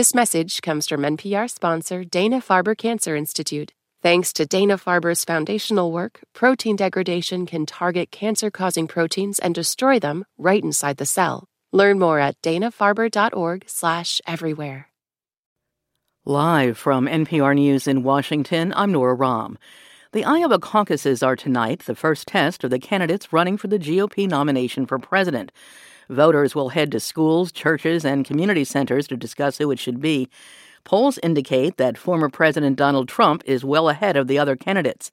This message comes from NPR sponsor Dana Farber Cancer Institute. Thanks to Dana Farber's foundational work, protein degradation can target cancer causing proteins and destroy them right inside the cell. Learn more at danafarber.org/slash everywhere. Live from NPR News in Washington, I'm Nora Raum. The Iowa caucuses are tonight, the first test of the candidates running for the GOP nomination for president. Voters will head to schools, churches, and community centers to discuss who it should be. Polls indicate that former President Donald Trump is well ahead of the other candidates.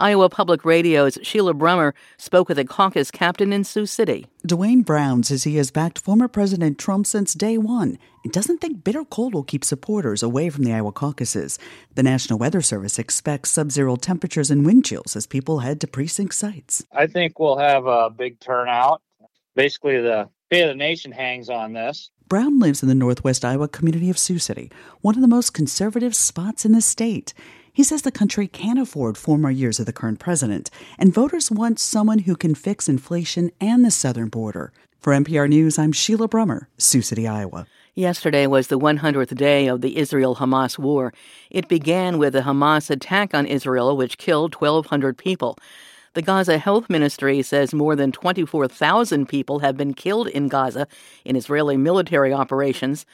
Iowa Public Radio's Sheila Brummer spoke with a caucus captain in Sioux City. Dwayne Brown says he has backed former President Trump since day one and doesn't think bitter cold will keep supporters away from the Iowa caucuses. The National Weather Service expects sub zero temperatures and wind chills as people head to precinct sites. I think we'll have a big turnout. Basically, the fate of the nation hangs on this. Brown lives in the northwest Iowa community of Sioux City, one of the most conservative spots in the state. He says the country can't afford four more years of the current president, and voters want someone who can fix inflation and the southern border. For NPR News, I'm Sheila Brummer, Sioux City, Iowa. Yesterday was the 100th day of the Israel Hamas war. It began with a Hamas attack on Israel, which killed 1,200 people. The Gaza Health Ministry says more than 24,000 people have been killed in Gaza in Israeli military operations.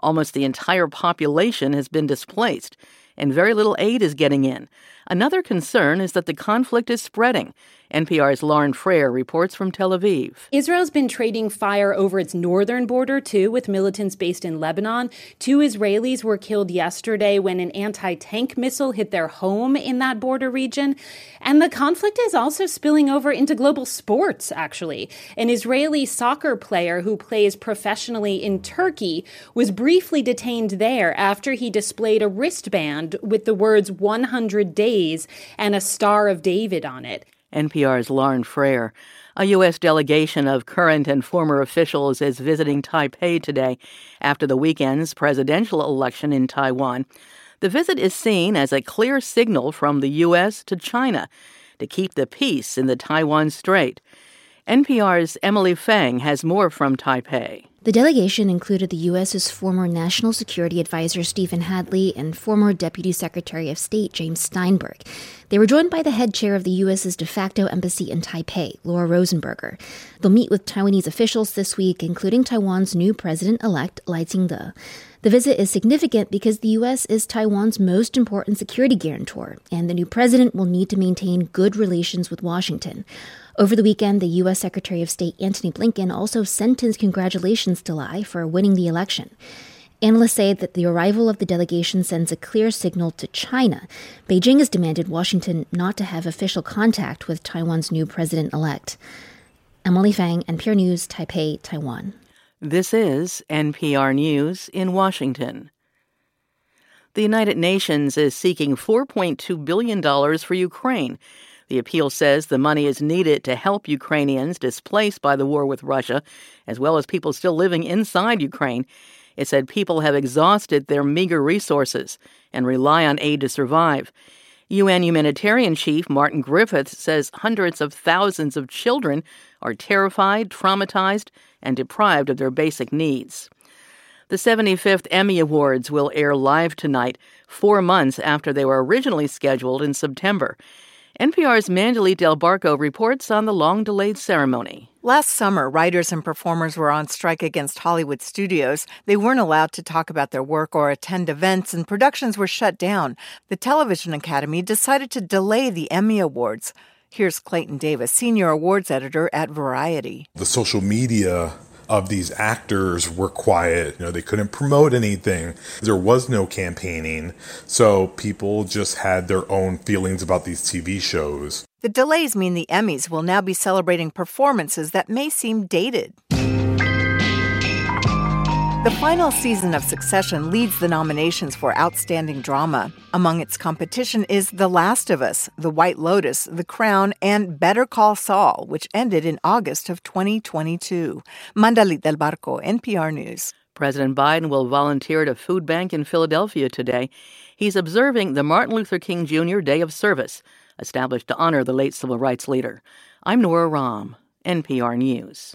Almost the entire population has been displaced and very little aid is getting in. Another concern is that the conflict is spreading. NPR's Lauren Frayer reports from Tel Aviv. Israel's been trading fire over its northern border, too, with militants based in Lebanon. Two Israelis were killed yesterday when an anti tank missile hit their home in that border region. And the conflict is also spilling over into global sports, actually. An Israeli soccer player who plays professionally in Turkey was briefly detained there after he displayed a wristband with the words 100 days and a Star of David on it. NPR's Lauren Frayer. A U.S. delegation of current and former officials is visiting Taipei today after the weekend's presidential election in Taiwan. The visit is seen as a clear signal from the U.S. to China to keep the peace in the Taiwan Strait. NPR's Emily Feng has more from Taipei. The delegation included the U.S.'s former National Security Advisor Stephen Hadley and former Deputy Secretary of State James Steinberg. They were joined by the head chair of the U.S.'s de facto embassy in Taipei, Laura Rosenberger. They'll meet with Taiwanese officials this week, including Taiwan's new president elect, Lai Ching-te. The visit is significant because the U.S. is Taiwan's most important security guarantor, and the new president will need to maintain good relations with Washington. Over the weekend, the U.S. Secretary of State Antony Blinken also sent his congratulations to Lai for winning the election. Analysts say that the arrival of the delegation sends a clear signal to China. Beijing has demanded Washington not to have official contact with Taiwan's new president elect. Emily Feng, NPR News, Taipei, Taiwan. This is NPR News in Washington. The United Nations is seeking $4.2 billion for Ukraine. The appeal says the money is needed to help Ukrainians displaced by the war with Russia, as well as people still living inside Ukraine. It said people have exhausted their meager resources and rely on aid to survive. UN humanitarian chief Martin Griffiths says hundreds of thousands of children are terrified, traumatized, and deprived of their basic needs. The 75th Emmy Awards will air live tonight, four months after they were originally scheduled in September. NPR's Mandalit Del Barco reports on the long delayed ceremony. Last summer, writers and performers were on strike against Hollywood studios. They weren't allowed to talk about their work or attend events, and productions were shut down. The Television Academy decided to delay the Emmy Awards. Here's Clayton Davis, senior awards editor at Variety. The social media of these actors were quiet. You know, they couldn't promote anything. There was no campaigning. So people just had their own feelings about these TV shows. The delays mean the Emmys will now be celebrating performances that may seem dated. The final season of Succession leads the nominations for Outstanding Drama. Among its competition is The Last of Us, The White Lotus, The Crown, and Better Call Saul, which ended in August of 2022. Mandalit del Barco, NPR News. President Biden will volunteer at a food bank in Philadelphia today. He's observing the Martin Luther King Jr. Day of Service, established to honor the late civil rights leader. I'm Nora Raum, NPR News.